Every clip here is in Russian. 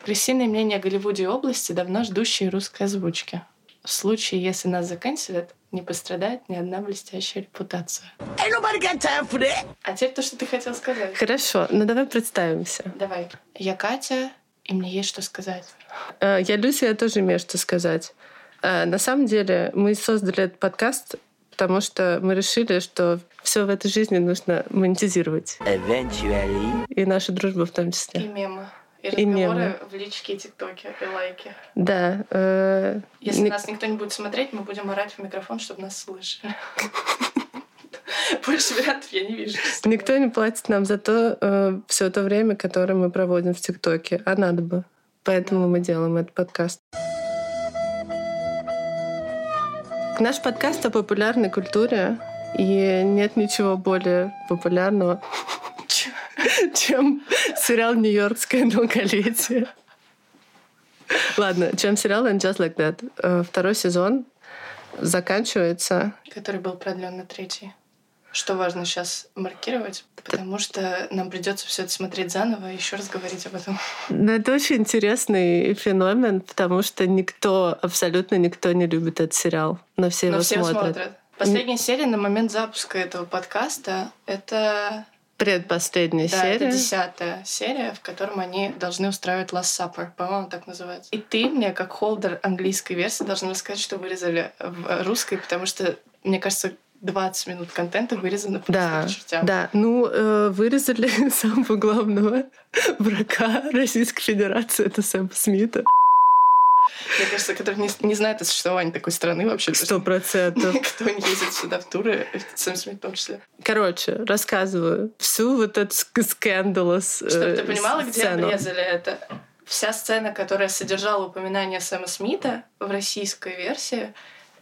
Крысиное мнение о Голливуде и области, давно ждущие русской озвучки. В случае, если нас заканчивают, не пострадает ни одна блестящая репутация. Ain't nobody got time for that. А теперь то, что ты хотел сказать. Хорошо, ну давай представимся. Давай. Я Катя, и мне есть что сказать. Э, Я Люся, я тоже имею что сказать. Э, На самом деле мы создали этот подкаст, потому что мы решили, что все в этой жизни нужно монетизировать. Eventually. И нашу дружбу в том И числе. мемы. И И мемы. разговоры в личке, и тиктоке, и лайки. Да. э, Если не- нас никто не будет смотреть, мы будем орать в микрофон, чтобы нас слышали. Больше вариантов я не вижу. Никто не платит нам за то все то время, которое мы проводим в ТикТоке, а надо бы. Поэтому мы делаем этот подкаст. Наш подкаст о популярной культуре, и нет ничего более популярного, чем сериал «Нью-Йоркское долголетие». Ладно, чем сериал «And Just Like That». Э, Второй сезон заканчивается. который был продлен на третий. Что важно сейчас маркировать, потому что нам придется все это смотреть заново и еще раз говорить об этом. Ну, это очень интересный феномен, потому что никто, абсолютно никто не любит этот сериал, но все Но его все смотрят. смотрят. Последняя серия на момент запуска этого подкаста это, Предпоследняя да, серия. это десятая серия, в котором они должны устраивать Last Supper, по-моему, так называется. И ты мне, как холдер английской версии, должна сказать, что вырезали в русской, потому что, мне кажется, 20 минут контента вырезано просто Да, чертям. да. Ну, э, вырезали самого главного врага Российской Федерации, это Сэма Смита. Мне кажется, который не, не знает о существовании такой страны вообще. Сто процентов. Кто не ездит сюда в туры, Сэм Смит в том числе. Короче, рассказываю всю вот эту ск- скандалос Чтобы ты э, понимала, где обрезали это. Вся сцена, которая содержала упоминание Сэма Смита в российской версии,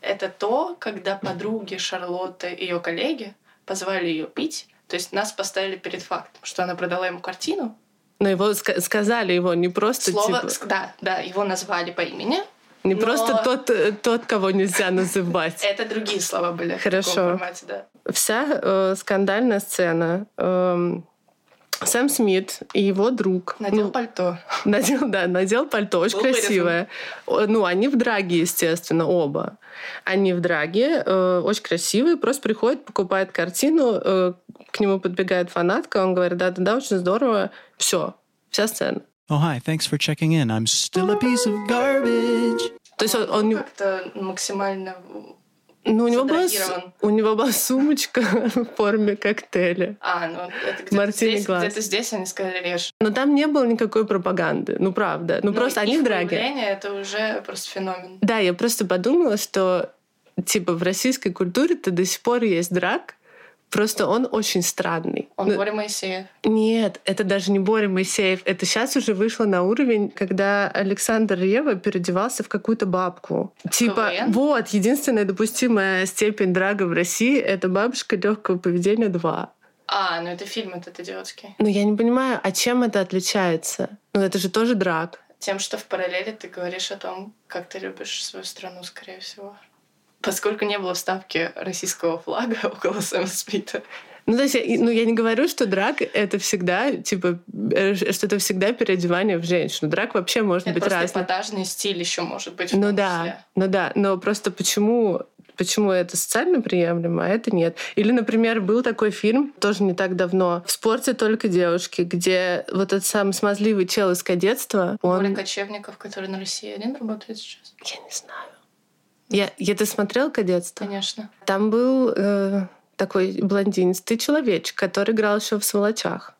это то, когда подруги Шарлотты и ее коллеги позвали ее пить. То есть нас поставили перед фактом, что она продала ему картину. Но его ска- сказали его не просто Слово, типа, да, да, его назвали по имени. не но- просто тот, э, тот, кого нельзя называть. Это другие слова были в Хорошо. таком формате, да. Вся э, скандальная сцена. эм, Сэм Смит и его друг. Надел ну, пальто. Надел, да, надел пальто, очень Был вырезан. красивое. О, Ну, они в драге, естественно, оба. Они в драге, э, очень красивые, просто приходит, покупает картину, э, к нему подбегает фанатка, он говорит, да-да-да, очень здорово. Все, вся сцена. Oh, hi. Thanks for checking in. I'm still a piece of garbage. То есть он, он Как-то максимально ну, у, него была, у него была сумочка в форме коктейля. А, ну это где-то Мартини здесь, где-то здесь они сказали режь. Но там не было никакой пропаганды, ну правда. Ну, Но просто они появление это уже просто феномен. Да, я просто подумала, что типа в российской культуре-то до сих пор есть драк, просто он очень странный. Он Ну, Боря Моисеев. Нет, это даже не Боря Моисеев. Это сейчас уже вышло на уровень, когда Александр Рева переодевался в какую-то бабку. Типа, КВН? вот, единственная допустимая степень драга в России — это «Бабушка легкого поведения 2». А, ну это фильм этот идиотский. Но я не понимаю, а чем это отличается? Ну, это же тоже драк. Тем, что в параллели ты говоришь о том, как ты любишь свою страну, скорее всего. Поскольку не было вставки российского флага около Сэма Смита. Ну, то есть, я, ну, я не говорю, что драк — это всегда, типа, э, что это всегда переодевание в женщину. Драк вообще может Это быть просто разным. эпатажный стиль еще может быть. Ну да, числе. ну да. Но просто почему Почему это социально приемлемо, а это нет. Или, например, был такой фильм, тоже не так давно, «В спорте только девушки», где вот этот самый смазливый чел из кадетства, он... Оля Кочевников, который на России один работает сейчас. Я не знаю. Я, я ты смотрел «Кадетство»? Конечно. Там был э, такой блондинистый человечек, который играл еще в «Сволочах».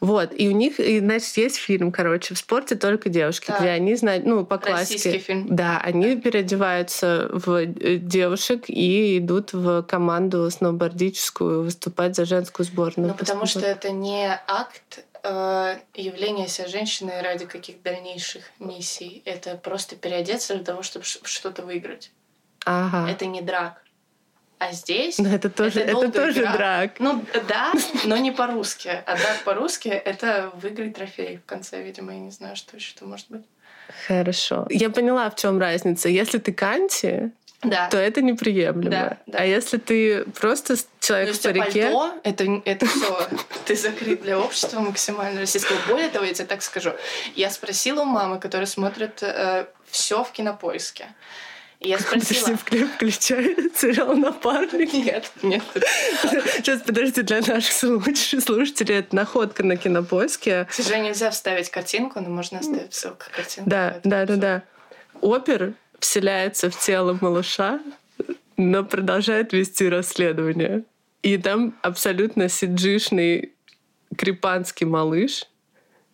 Вот, и у них, и, значит, есть фильм, короче, в спорте только девушки, Да. где они знают, ну, по Российский классике. фильм. Да, они переодеваются в э, девушек и идут в команду сноубордическую выступать за женскую сборную. Ну, потому что это не акт э, явления себя женщиной ради каких дальнейших миссий. Это просто переодеться для того, чтобы что-то выиграть. Ага. Это не драк. А здесь... Но это тоже, это долгая тоже игра. драк. Ну да, но не по-русски. А драк по-русски — это выиграть трофей в конце, видимо. Я не знаю, что еще это может быть. Хорошо. Я поняла, в чем разница. Если ты канти, Да. то это неприемлемо. Да, да. А если ты просто человек в есть у тебя парике... пальто, это, это все, ты закрыт для общества максимально российского. Более того, я тебе так скажу. Я спросила у мамы, которая смотрит все в кинопоиске. И я Подожди, спросила... вклю- включай сериал «Напарник». Нет, нет. Сейчас, подожди, для наших слуш- слушателей это находка на кинопоиске. К сожалению, нельзя вставить картинку, но можно оставить ссылку к картинке. Да, да, да, да. Опер вселяется в тело малыша, но продолжает вести расследование. И там абсолютно сиджишный крипанский малыш,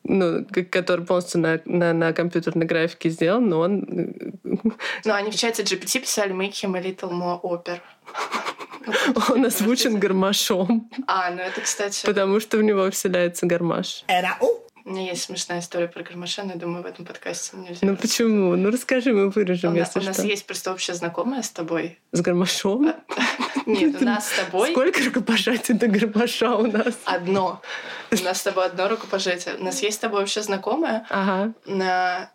ну, который полностью на, на, на компьютерной графике сделан, но он... Ну, они в чате GPT писали «Make him a little more opera». Он озвучен гармошом, А, ну это, кстати, потому что в него вселяется гармаш. Era um. У меня есть смешная история про Гармаша, но я думаю, в этом подкасте нельзя. Ну почему? Ну расскажи, мы У, вырежем, на- если у нас есть просто общая знакомая с тобой. С гармошом? Нет, у нас с тобой Сколько рукопожатий до гармоша у нас? одно. У нас с тобой одно рукопожатие. У нас есть с тобой вообще знакомая, Ага. на-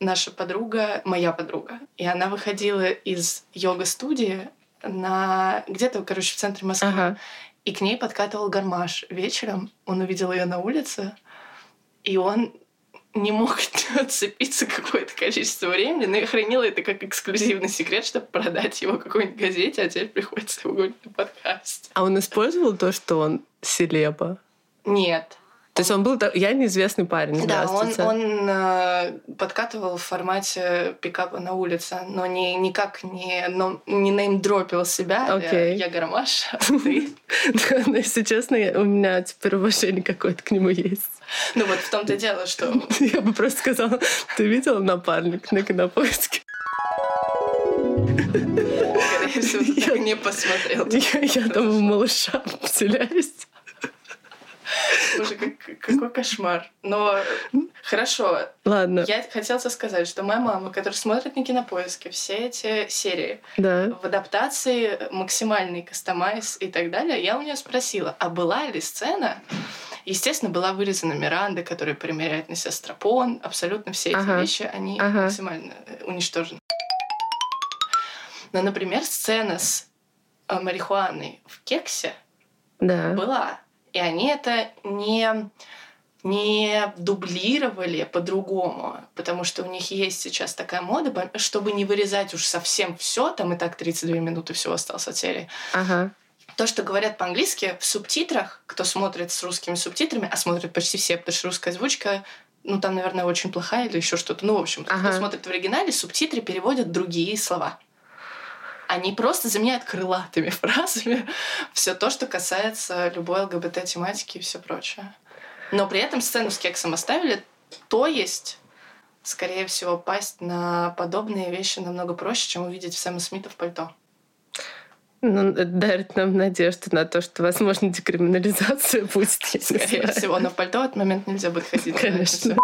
наша подруга, моя подруга. И она выходила из йога-студии на где-то, короче, в центре Москвы. Ага. И к ней подкатывал гармаш вечером. Он увидел ее на улице, и он не мог отцепиться какое-то количество времени, но я хранила это как эксклюзивный секрет, чтобы продать его какой-нибудь газете, а теперь приходится его говорить на подкасте. А он использовал то, что он селеба? Нет. То есть он был... Я неизвестный парень, Да, он, он э, подкатывал в формате пикапа на улице, но не, никак не, но, не неймдропил себя. Я- Окей. Я, гармаш, а ты. Но если честно, я- у меня теперь уважение какое-то к нему есть. Ну вот в том-то дело, что Я бы просто сказала, ты видела напарник на кинопоиске? скорее всего, ты так не посмотрел. Я, я там в малыша вселяюсь. Боже, как- какой кошмар. Но хорошо, Ладно, я хотела сказать, что моя мама, которая смотрит на кинопоиске все эти серии, да. в адаптации максимальный кастомайз и так далее, я у нее спросила, а была ли сцена, естественно, была вырезана Миранда, которая примеряет на себя стропон, абсолютно все эти Ага. вещи, они Ага. максимально э, уничтожены. Но, например, сцена с э, марихуаной в кексе Да. была. И они это не, не дублировали по-другому, потому что у них есть сейчас такая мода, чтобы не вырезать уж совсем все, там и так 32 минуты всего осталось от серии. Ага. То, что говорят по-английски, в субтитрах, кто смотрит с русскими субтитрами, а смотрят почти все, потому что русская озвучка, ну там, наверное, очень плохая или еще что-то. Ну, в общем, Ага. кто смотрит в оригинале, субтитры переводят другие слова. Они просто заменяют крылатыми фразами все то, что касается любой ЛГБТ-тематики и все прочее. Но при этом сцену с кексом оставили, то есть, скорее всего, пасть на подобные вещи намного проще, чем увидеть Сэма Смита в пальто. Ну, это дарит нам надежду на то, что, возможно, декриминализация будет. Скорее всего, но в пальто в этот момент нельзя будет ходить. Конечно.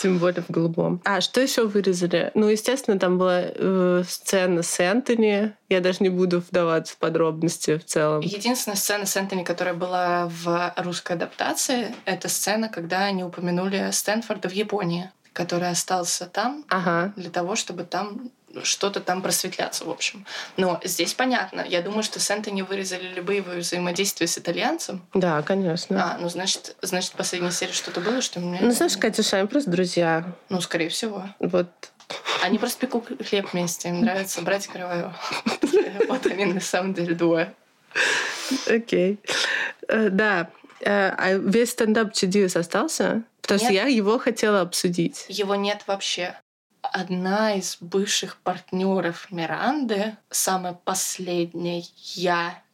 Тем более в голубом. А что еще вырезали? Ну, естественно, там была э, сцена с Энтони. Я даже не буду вдаваться в подробности в целом. Единственная сцена с Энтони, которая была в русской адаптации, это сцена, когда они упомянули Стэнфорда в Японии, который остался там Ага. для того, чтобы там что-то там просветляться, в общем. Но здесь понятно. Я думаю, что с Энтони вырезали либо его взаимодействие с итальянцем. Да, конечно. А, ну, значит, значит, в последней серии что-то было, что мне... Ну, знаешь, Катюша, они просто друзья. Ну, скорее всего. Вот. Они просто пекут хлеб вместе. Им нравится братья Караваева. Вот они на самом деле двое. Окей. Э, Да. Э, А весь стендап Чудиус остался? Потому что Нет. я его хотела обсудить. Его нет вообще. Одна из бывших партнеров Миранды, самая последняя,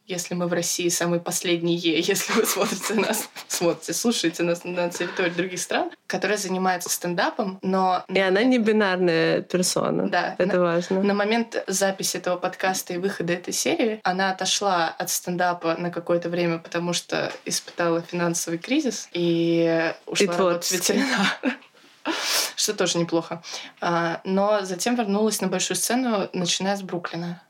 если мы в России, самый последний Е, если вы смотрите нас, смотрите, слушаете нас на территории других стран, которая занимается стендапом, но И она не бинарная персона. Да. Это важно. на момент записи этого подкаста и выхода этой серии она отошла от стендапа на какое-то время, потому что испытала финансовый кризис и ушла работать в творческий. ветеринар. Что тоже неплохо. А, Но затем вернулась на большую сцену, начиная с Бруклина.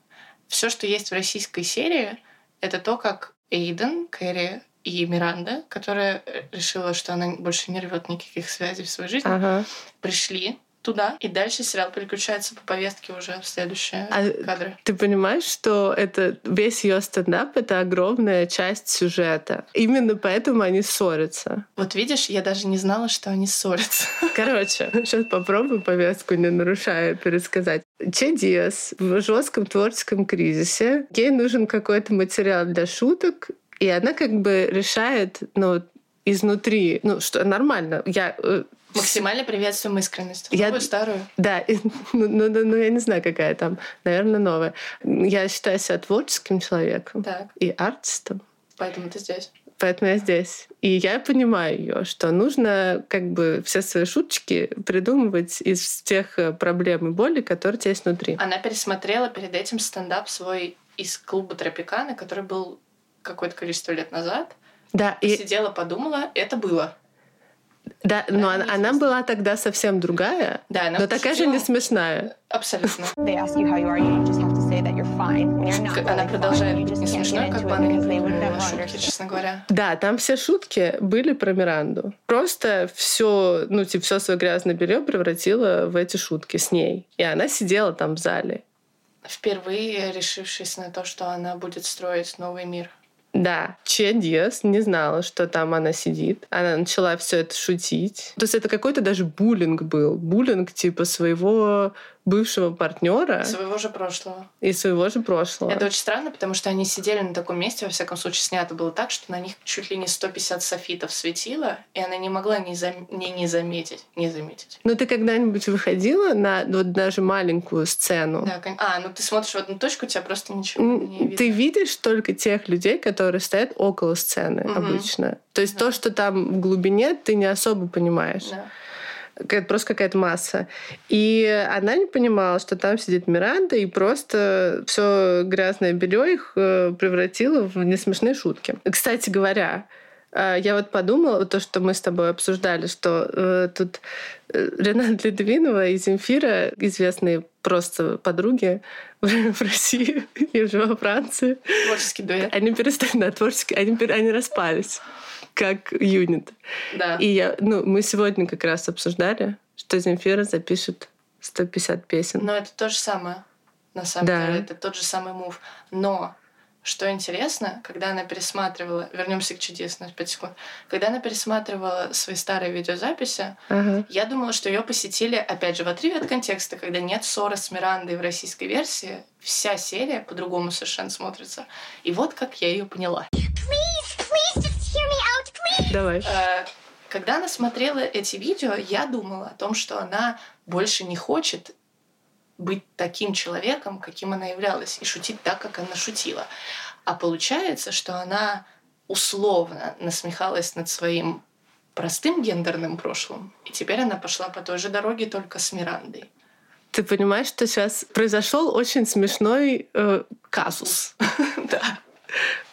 все, что есть в российской серии, это то, как Эйден, Кэрри и Миранда, которая э, решила, что она больше не рвет никаких связей в своей жизни, Ага. пришли туда, и дальше сериал переключается по повестке уже в следующие А кадры. Ты понимаешь, что это весь ее стендап это огромная часть сюжета. Именно поэтому они ссорятся. Вот видишь, я даже не знала, что они ссорятся. Короче, сейчас попробую повестку, не нарушая, пересказать. Че Диас в жестком творческом кризисе. Ей нужен какой-то материал для шуток, и она как бы решает, ну, изнутри, ну, что нормально. Я э, Максимально приветствуем искренность. Я- Новую, старую. Да, ну, ну, ну, ну, я не знаю, какая там, наверное, новая. Я считаю себя творческим человеком Так, и артистом, поэтому ты здесь. поэтому я здесь. И я понимаю ее, что нужно как бы все свои шуточки придумывать из тех э, проблем и боли, которые у тебя есть внутри. Она пересмотрела перед этим стендап свой из клуба Тропикана, который был какое-то количество лет назад. Да, и, Сидела, подумала, это было. Да, но она, она была тогда совсем другая, Да, она но такая же не смешная. Абсолютно. Она продолжает быть не смешной, как бы она шутки, честно говоря. Да, там все шутки были про Миранду. Просто все, ну, типа, все свое грязное белье превратила в эти шутки с ней. И она сидела там в зале. Впервые решившись на то, что она будет строить новый мир. Да, Че Диас не знала, что там она сидит. Она начала все это шутить. То есть это какой-то даже буллинг был. Буллинг типа своего бывшего партнера Своего же прошлого. и своего же прошлого. Это очень странно, потому что они сидели на таком месте, во всяком случае, снято было так, что на них чуть ли не 150 софитов светило, и она не могла не, зам- не, не заметить. Не заметить. Но ты когда-нибудь выходила на вот даже маленькую сцену? Да, кон- а, ну ты смотришь в одну точку, у тебя просто ничего не видно. Ты видишь только тех людей, которые стоят около сцены Мгм. обычно. То есть то, что там в глубине, ты не особо понимаешь. Да. Какая- Просто какая-то масса. И она не понимала, что там сидит Миранда, и просто все грязное белье их э, превратила в несмешные шутки. Кстати говоря, э, я вот подумала, то, что мы с тобой обсуждали, что э, тут э, Рената Литвинова и Земфира, известные просто подруги в России и во Франции, Творческий дуэт. они перестали, да, творчески, они, они распались как юнит. Да. И я, ну, мы сегодня как раз обсуждали, что Земфира запишет 150 песен. Но это то же самое. На самом Да. деле, это тот же самый мув. Но что интересно, когда она пересматривала, вернемся к чудес на 5 секунд, когда она пересматривала свои старые видеозаписи, Ага. я думала, что ее посетили, опять же, в отрыве от контекста, когда нет ссоры с Мирандой в российской версии, вся серия по-другому совершенно смотрится. И вот как я ее поняла. Давай. Э, Когда она смотрела эти видео, я думала о том, что она больше не хочет быть таким человеком, каким она являлась, и шутить так, как она шутила. А получается, что она условно насмехалась над своим простым гендерным прошлым, и теперь она пошла по той же дороге, только с Мирандой. Ты понимаешь, что сейчас произошел очень смешной э, казус. Да.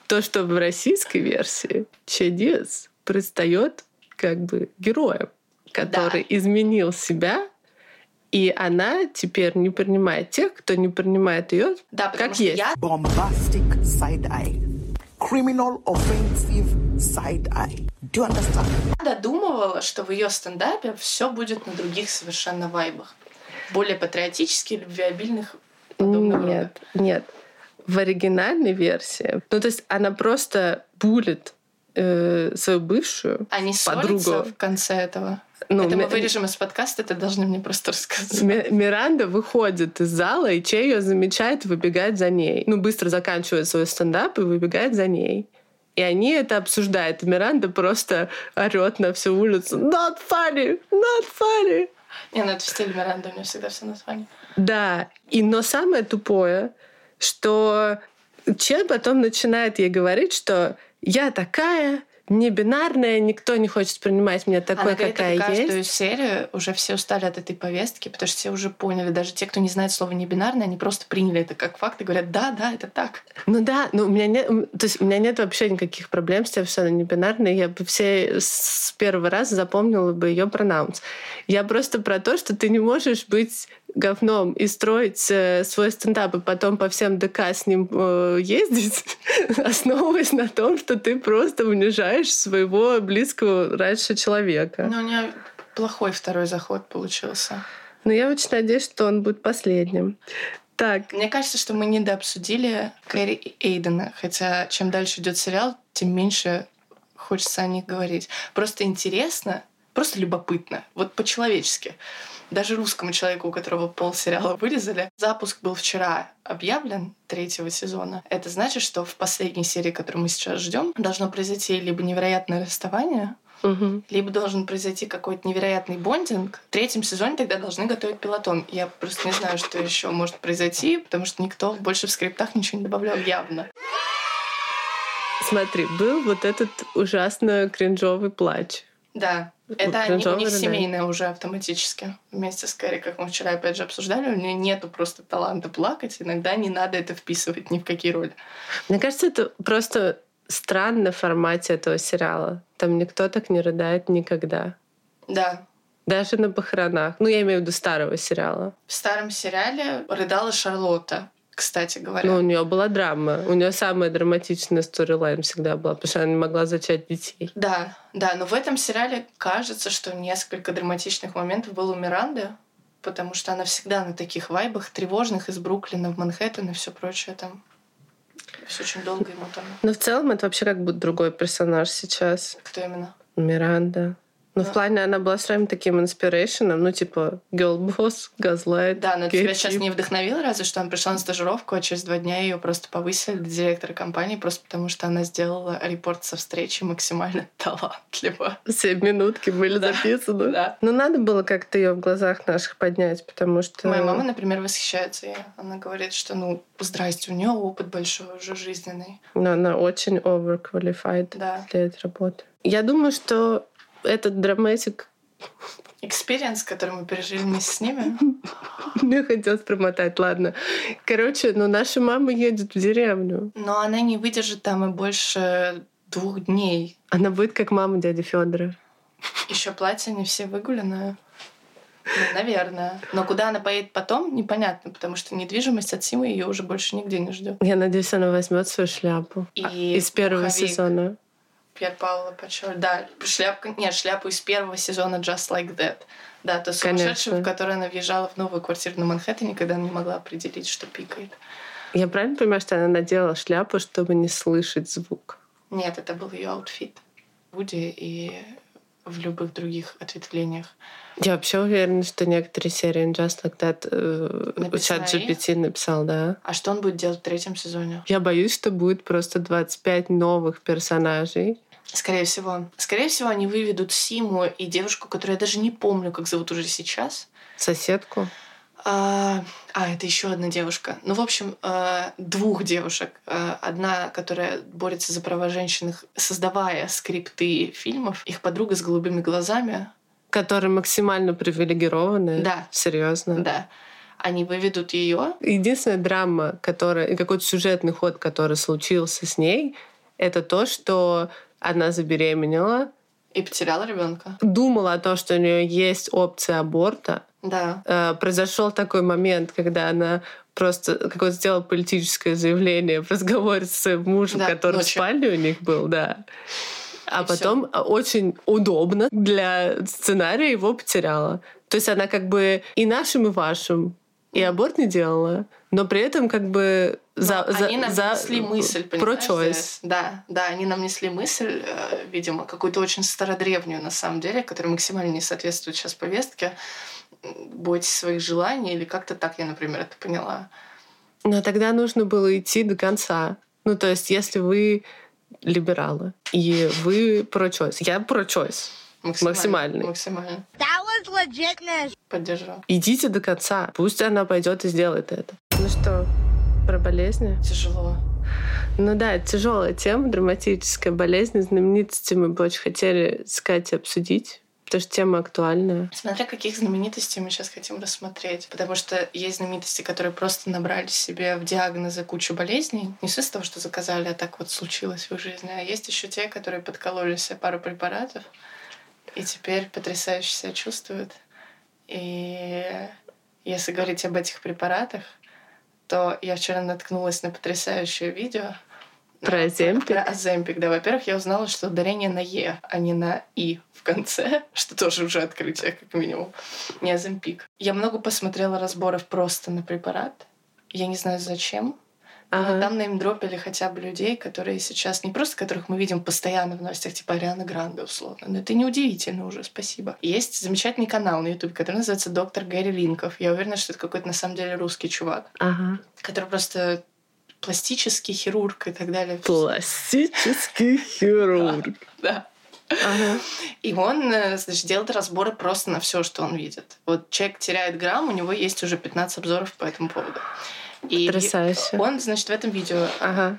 То, что в российской версии Че Диас предстает как бы героем, который изменил себя, и она теперь не принимает тех, кто не принимает ее, Да, как есть. я Bombastic side eye. Criminal offensive side eye. Do you understand? додумывала, что в ее стендапе все будет на других совершенно вайбах. Более патриотических, любвеобильных подобного рода. Нет, нет. В оригинальной версии, ну то есть она просто булит э, свою бывшую Они подругу. в конце этого. Ну, это мы вырежем из подкаста, ты должны мне просто рассказать. Ми- Миранда выходит из зала, и Че ее замечает и выбегает за ней. Ну, быстро заканчивает свой стендап и выбегает за ней. И они это обсуждают. И Миранда просто орет на всю улицу. Not funny! Not funny! Не, ну это в стиле Миранды, у нее всегда все названия. Да. И, но самое тупое, что Че потом начинает ей говорить, что я такая, не бинарная, никто не хочет принимать меня такой, Она говорит какая каждую есть. серию, уже все устали от этой повестки, потому что все уже поняли, даже те, кто не знает слова «небинарное», они просто приняли это как факт и говорят, да, да, это так. Ну да, ну у меня нет, то есть у меня нет вообще никаких проблем с тем, что она не бинарная. Я бы все с первого раза запомнила бы ее пронаунс. Я просто про то, что ты не можешь быть говном и строить э, свой стендап, и потом по всем ДК с ним э, ездить, основываясь на том, что ты просто унижаешь своего близкого раньше человека. Но у меня плохой второй заход получился. Но я очень надеюсь, что он будет последним. Так, Мне кажется, что мы недообсудили Кэрри и Эйдена, хотя чем дальше идет сериал, тем меньше хочется о них говорить. Просто интересно, просто любопытно, вот по-человечески. Даже русскому человеку, у которого пол сериала вырезали, запуск был вчера объявлен третьего сезона. Это значит, что в последней серии, которую мы сейчас ждем, должно произойти либо невероятное расставание, мгм. либо должен произойти какой-то невероятный бондинг. В третьем сезоне тогда должны готовить пилотон. Я просто не знаю, что еще может произойти, потому что никто больше в скриптах ничего не добавлял явно. смотри, был вот этот ужасно кринжовый плач. Да, это они- у них да. семейное уже автоматически. Вместе с Кэрри, как мы вчера опять же обсуждали, у нее нету просто таланта плакать. Иногда не надо это вписывать ни в какие роли. Мне кажется, это просто странно в формате этого сериала. Там никто так не рыдает никогда. Да, Даже на похоронах. Ну, я имею в виду старого сериала. в старом сериале рыдала Шарлотта, кстати говоря. Ну, у нее была драма. У нее самая драматичная сторилайн всегда была, потому что она не могла зачать детей. Да, да, но в этом сериале кажется, что несколько драматичных моментов было у Миранды, потому что она всегда на таких вайбах тревожных из Бруклина в Манхэттен и все прочее там. Все очень долго ему там. Но в целом это вообще как будто другой персонаж сейчас. Кто именно? Миранда. Ну, в Да. плане она была своим таким инспирейшеном, ну, типа, girl boss, газлайт. Да, но тебя сейчас не вдохновило, разве что она пришла на стажировку, а через два дня ее просто повысили до директора компании, просто потому что она сделала репорт со встречи максимально талантливо. Все минутки были Да. записаны. Да. Ну, надо было как-то ее в глазах наших поднять, потому что... Моя мама, например, восхищается ей. Она говорит, что, ну, здрасте, у нее опыт большой уже жизненный. Но она очень overqualified Да. для этой работы. Я думаю, что этот dramatic... Experience, который мы пережили вместе с ними. Мне хотелось промотать, ладно. Короче, ну, наша мама едет в деревню. Но она не выдержит там и больше двух дней. Она будет как мама дяди Федора. Еще платье не все выгулены. Ну, наверное. Но куда она поедет потом, непонятно, потому что недвижимость от Симы ее уже больше нигде не ждет. Я надеюсь, она возьмет свою шляпу. И Из первого пуховик. сезона. Пьерпаоло Пиччоли. Да, шляпка, нет, шляпу из первого сезона Just Like That. Да, то сумасшедшую, Конечно. в которой она въезжала в новую квартиру на Манхэттене, когда она не могла определить, что пикает. Я правильно понимаю, что она надела шляпу, чтобы не слышать звук? Нет, это был ее outfit. Вуди и в любых других ответвлениях. Я вообще уверена, что некоторые серии Just Like That э, ChatGPT написал, да. А что он будет делать в третьем сезоне? Я боюсь, что будет просто 25 новых персонажей. Скорее всего. Скорее всего, они выведут Симу и девушку, которую я даже не помню, как зовут уже сейчас. Соседку. А, а, это еще одна девушка. Ну, в общем, а, двух девушек. А, Одна, которая борется за права женщин, создавая скрипты фильмов. Их подруга с голубыми глазами. Которые максимально привилегированные. Да. Серьезно. Да. Они выведут ее. Единственная драма, которая и какой-то сюжетный ход, который случился с ней, это то, что она забеременела, И потеряла ребенка. думала о том, что у нее есть опция аборта. Да. Э, Произошел такой момент, когда она просто какое-то сделала политическое заявление в разговоре с своим мужем, Да, который в ночью. спальне у них был, да. А И потом очень удобно для сценария его потеряла. То есть она как бы и нашим, и вашим, и аборт не делала, но при этом как бы за, Но за, они нам за несли мысль, про choice. Да, да, они нам несли мысль, э, видимо, какую-то очень стародревнюю на самом деле, которая максимально не соответствует сейчас повестке. Бойтесь своих желаний или как-то так я, например, это поняла. Но тогда нужно было идти до конца. Ну, то есть, если вы либералы, и вы про choice. Я про choice. Максимальный. Максимально. That was legitness. Поддержу. Идите до конца. Пусть она пойдет и сделает это. Ну что, про болезни? Тяжело. Ну да, тяжелая тема, драматическая болезнь. Знаменитости мы бы очень хотели с Катей обсудить, потому что тема актуальная. Смотря каких знаменитостей мы сейчас хотим рассмотреть. Потому что есть знаменитости, которые просто набрали себе в диагнозы кучу болезней. Не из того, что заказали, а так вот случилось в их жизни. А есть еще те, которые подкололи себе пару препаратов и теперь потрясающе себя чувствуют. И Если говорить об этих препаратах, то я вчера наткнулась на потрясающее видео. Про на- Оземпик? Про Оземпик, да. Во-первых, я узнала, что ударение на Е, а не на И в конце, что тоже уже открытие, как минимум. Не Оземпик. Я много посмотрела разборов просто на препарат. Я не знаю, зачем. Но Ага. там неймдропили хотя бы людей, которые сейчас не просто которых мы видим постоянно в новостях, типа Ариана Гранде, условно. Но это неудивительно уже, спасибо. Есть замечательный канал на YouTube, который называется «Доктор Гэри Линков». Я уверена, что это какой-то на самом деле русский чувак, Ага. который просто пластический хирург и так далее. Пластический хирург. Да. Ага. И он, э, значит, делает разборы просто на все, что он видит. Вот человек теряет грамм, у него есть уже 15 обзоров по этому поводу. И Потрясающе. он, значит, в этом видео Ага.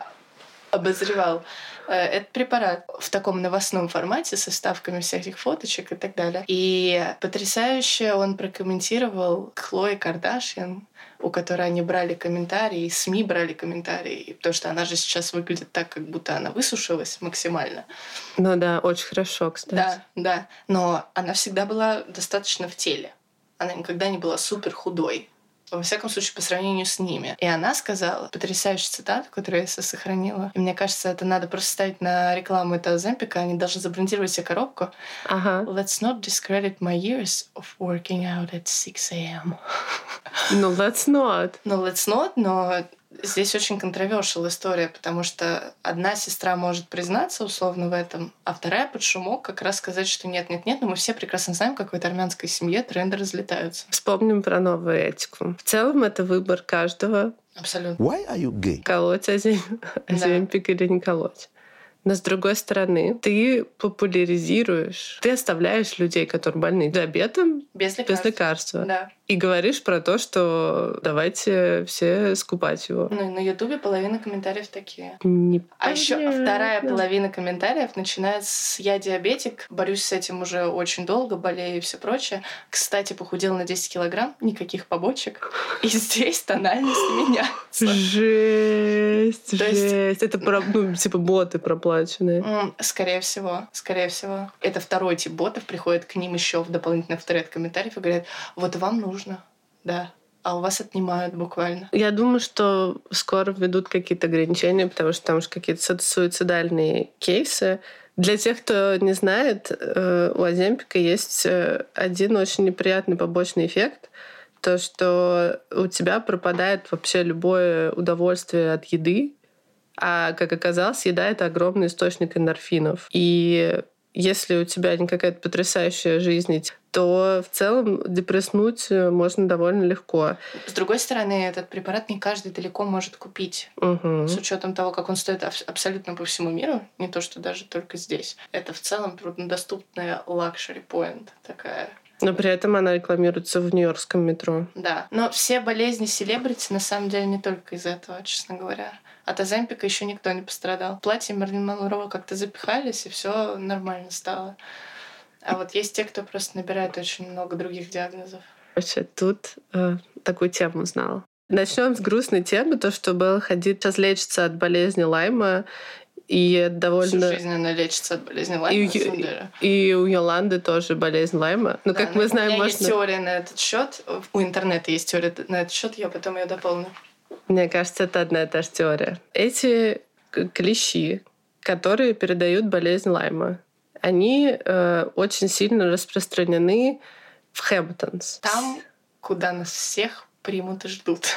обозревал э, этот препарат в таком новостном формате со вставками всяких фоточек и так далее. И потрясающе он прокомментировал Хлои Кардашьян, у которой они брали комментарии, СМИ брали комментарии, потому что она же сейчас выглядит так, как будто она высушилась максимально. Ну да, очень хорошо, кстати. Да, да. Но она всегда была достаточно в теле. Она никогда не была супер худой. Во всяком случае, по сравнению с ними. И она сказала потрясающую цитату, которую я сохранила. И мне кажется, это надо просто ставить на рекламу этого Земпика. Они должны забрендировать себе коробку. Ага. Let's not discredit my years of working out at 6 a.m. Ну, let's not. Ну, let's not, но здесь очень controversial история, потому что одна сестра может признаться условно в этом, а вторая под шумок как раз сказать, что нет-нет-нет, но мы все прекрасно знаем, как в этой армянской семье тренды разлетаются. Вспомним про новую этику. В целом это выбор каждого, Абсолютно. Why are you gay? колоть озем- оземпик или не колоть. Но с другой стороны, ты популяризируешь, ты оставляешь людей, которые больны диабетом, Без без лекарств. лекарства. Да. И говоришь про то, что давайте все скупать его. Ну и на Ютубе половина комментариев такие. Непонятно. А еще вторая половина комментариев начинается с «Я диабетик, борюсь с этим уже очень долго, болею и все прочее. Кстати, похудела на 10 килограмм, никаких побочек. И здесь тональность меняется». Жесть, То есть- жесть. Это про, ну, типа боты проплаченные. Скорее всего, скорее всего. Это второй тип ботов приходит к ним еще в дополнительный второй комментариев и говорят, вот вам нужно, да, а у вас отнимают буквально. Я думаю, что скоро введут какие-то ограничения, потому что там же какие-то су- суицидальные кейсы. Для тех, кто не знает, э, у Оземпика есть э, один очень неприятный побочный эффект. То, что у тебя пропадает вообще любое удовольствие от еды, а, как оказалось, еда — это огромный источник эндорфинов. И если у тебя не какая-то потрясающая жизнь, то в целом депресснуть э, можно довольно легко. С другой стороны, этот препарат не каждый далеко может купить. Мгм. С учетом того, как он стоит абс- абсолютно по всему миру, не то, что даже только здесь. Это в целом труднодоступная luxury point такая. Но при этом она рекламируется в Нью-Йоркском метро. Да. Но все болезни селебрити на самом деле не только из этого, честно говоря. От Оземпика еще никто не пострадал. Платье Мерлин Монро как-то запихались, и все нормально стало. А вот есть те, кто просто набирает очень много других диагнозов. Короче, тут э, такую тему узнала. Начнем с грустной темы, то, что Белла Хадид сейчас лечится от болезни Лайма, и Всю довольно... жизнь она лечится от болезни И, Лайма, у на самом деле. и у Йоланды тоже болезнь Лайма. Но, Да, как но мы знаем, у меня есть можно... теория на этот счет. У интернета есть теория на этот счет, я потом ее дополню. Мне кажется, это одна и та же теория. Эти клещи, которые передают болезнь Лайма, они э, очень сильно распространены в Хэмптонс. Там, куда нас всех примут и ждут.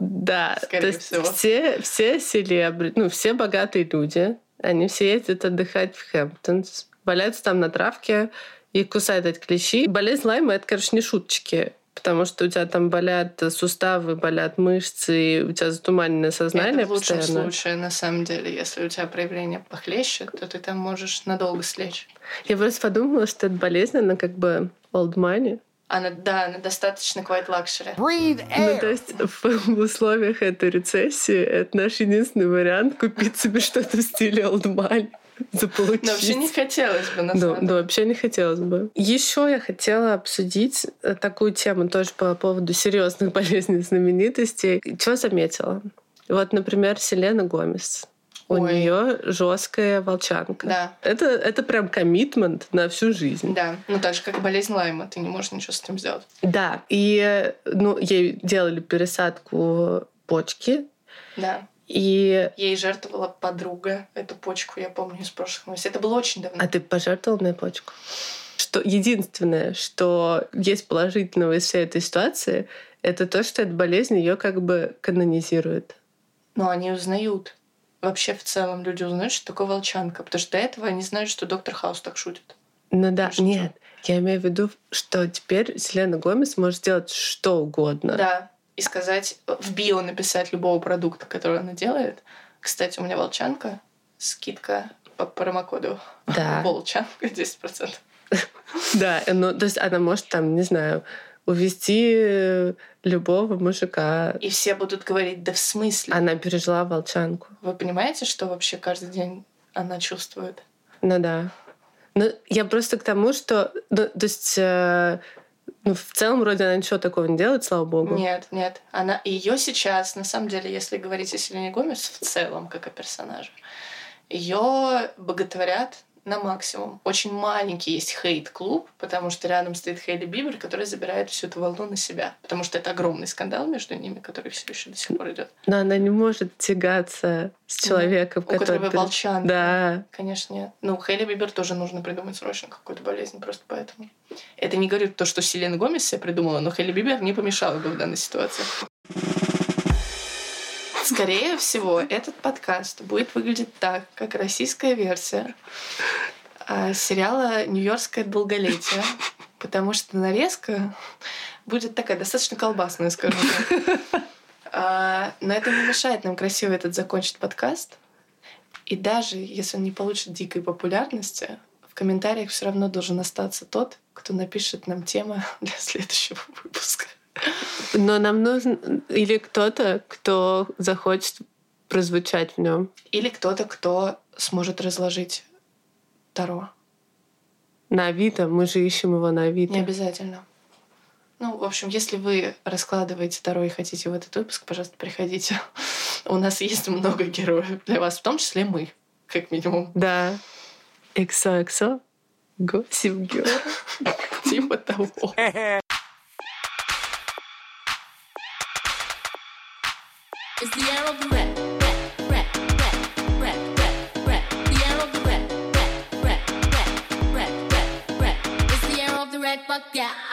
Да, Скорее то есть всего. все, все селебри, ну, все богатые люди, они все ездят отдыхать в Хэмптонс, валяются там на травке и кусают эти клещи. Болезнь Лайма — это, короче, не шуточки, потому что у тебя там болят суставы, болят мышцы, и у тебя затуманенное сознание Это в лучшем постоянно. случае, на самом деле. Если у тебя проявление похлеще, то ты там можешь надолго слечь. Я просто подумала, что эта болезнь, она как бы old money. Она, да, она достаточно quite luxury. Breathe Ну, то есть в, в условиях этой рецессии это наш единственный вариант купить себе что-то в стиле old money. Заполучить. Но вообще не хотелось бы, на Да, самом да, деле. вообще не хотелось бы. Еще я хотела обсудить э, такую тему тоже по поводу серьезных болезней знаменитостей. Чего заметила? Вот, например, Селена Гомес. У Ой. нее жесткая волчанка. Да. Это, это прям коммитмент на всю жизнь. Да, ну так же, как болезнь Лайма, ты не можешь ничего с этим сделать. Да, и ну, ей делали пересадку почки, Да. и... Ей жертвовала подруга эту почку, я помню из прошлых новостей. Это было очень давно. А ты пожертвовал мне почку? Что единственное, что есть положительного из всей этой ситуации, это то, что эта болезнь ее как бы канонизирует. Но они узнают. Вообще, в целом, люди узнают, что такое волчанка. Потому что до этого они знают, что доктор Хаус так шутит. Ну да, что? нет, я имею в виду, что теперь Селена Гомес может делать что угодно. Да. И сказать, в био написать любого продукта, который она делает. Кстати, у меня волчанка, скидка по промокоду. Да. Волчанка 10%. Да, ну, то есть она может там, не знаю, увести э, любого мужика. И все будут говорить, да в смысле? Она пережила волчанку. Вы понимаете, что вообще каждый день она чувствует? Ну да. Ну, я просто к тому, что... Ну, то есть... э, ну, в целом, вроде она ничего такого не делает, слава богу. Нет, нет. Она ее сейчас, на самом деле, если говорить о Селене Гомес в целом, как о персонаже, ее боготворят на максимум. Очень маленький есть хейт-клуб, потому что рядом стоит Хейли Бибер, который забирает всю эту волну на себя. Потому что это огромный скандал между ними, который все еще до сих пор идет. Но она не может тягаться с человеком, У которого который... волчанка. Да. Конечно, нет. Ну, Хейли Бибер тоже нужно придумать срочно какую-то болезнь, просто поэтому. Это не говорит то, что Селена Гомес себе придумала, но Хейли Бибер не помешала бы в данной ситуации. Скорее всего, этот подкаст будет выглядеть так, как российская версия а, сериала «Нью-Йоркское долголетие», потому что нарезка будет такая достаточно колбасная, скажем так. А, Но это не мешает нам красиво этот закончить подкаст. И даже если он не получит дикой популярности, в комментариях все равно должен остаться тот, кто напишет нам темы для следующего выпуска. Но нам нужен или кто-то, кто захочет прозвучать в нем. Или кто-то, кто сможет разложить Таро. На Авито. Мы же ищем его на Авито. Не обязательно. Ну, в общем, если вы раскладываете Таро и хотите в этот выпуск, пожалуйста, приходите. У нас есть много героев для вас, в том числе мы, как минимум. Да. XOXO. Girl. Типа того. Fuck yeah.